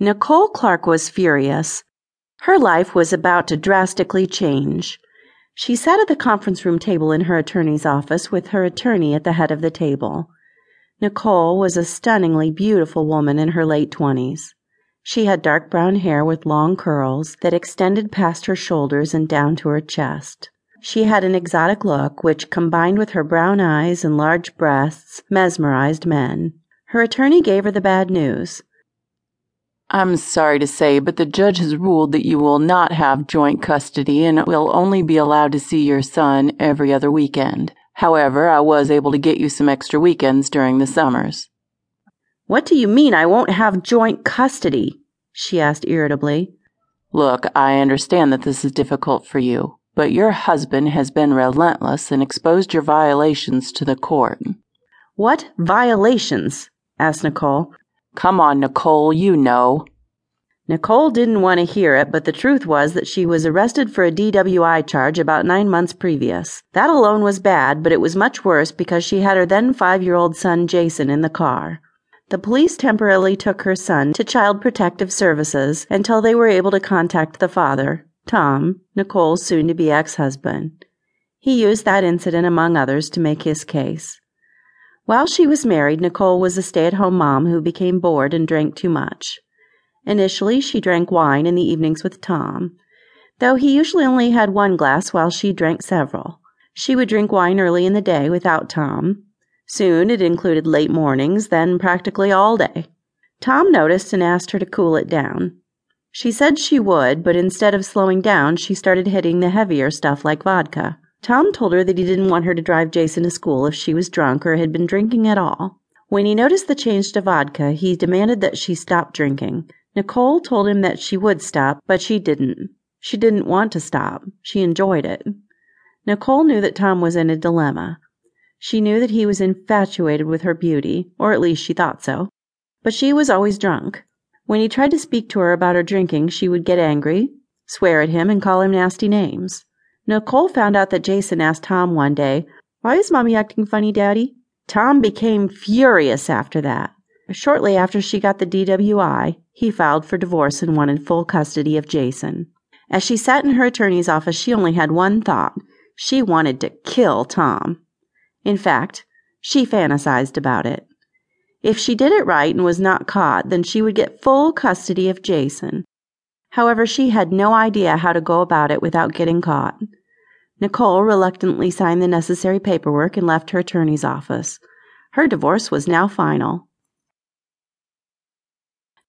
Nicole Clark was furious. Her life was about to drastically change. She sat at the conference room table in her attorney's office with her attorney at the head of the table. Nicole was a stunningly beautiful woman in her late twenties. She had dark brown hair with long curls that extended past her shoulders and down to her chest. She had an exotic look which, combined with her brown eyes and large breasts, mesmerized men. Her attorney gave her the bad news. I'm sorry to say, but the judge has ruled that you will not have joint custody and will only be allowed to see your son every other weekend. However, I was able to get you some extra weekends during the summers. What do you mean I won't have joint custody? she asked irritably. Look, I understand that this is difficult for you, but your husband has been relentless and exposed your violations to the court. What violations? asked Nicole. Come on, Nicole, you know. Nicole didn't want to hear it, but the truth was that she was arrested for a DWI charge about nine months previous. That alone was bad, but it was much worse because she had her then five year old son Jason in the car. The police temporarily took her son to Child Protective Services until they were able to contact the father, Tom, Nicole's soon to be ex husband. He used that incident, among others, to make his case. While she was married, Nicole was a stay at home mom who became bored and drank too much. Initially, she drank wine in the evenings with Tom, though he usually only had one glass while she drank several. She would drink wine early in the day without Tom, Soon it included late mornings, then practically all day. Tom noticed and asked her to cool it down. She said she would, but instead of slowing down, she started hitting the heavier stuff like vodka. Tom told her that he didn't want her to drive Jason to school if she was drunk or had been drinking at all. When he noticed the change to vodka, he demanded that she stop drinking. Nicole told him that she would stop, but she didn't. She didn't want to stop. She enjoyed it. Nicole knew that Tom was in a dilemma. She knew that he was infatuated with her beauty, or at least she thought so. But she was always drunk. When he tried to speak to her about her drinking, she would get angry, swear at him, and call him nasty names. Nicole found out that Jason asked Tom one day, Why is Mommy acting funny, Daddy? Tom became furious after that. Shortly after she got the DWI, he filed for divorce and wanted full custody of Jason. As she sat in her attorney's office, she only had one thought. She wanted to kill Tom. In fact, she fantasized about it. If she did it right and was not caught, then she would get full custody of Jason. However, she had no idea how to go about it without getting caught. Nicole reluctantly signed the necessary paperwork and left her attorney's office. Her divorce was now final.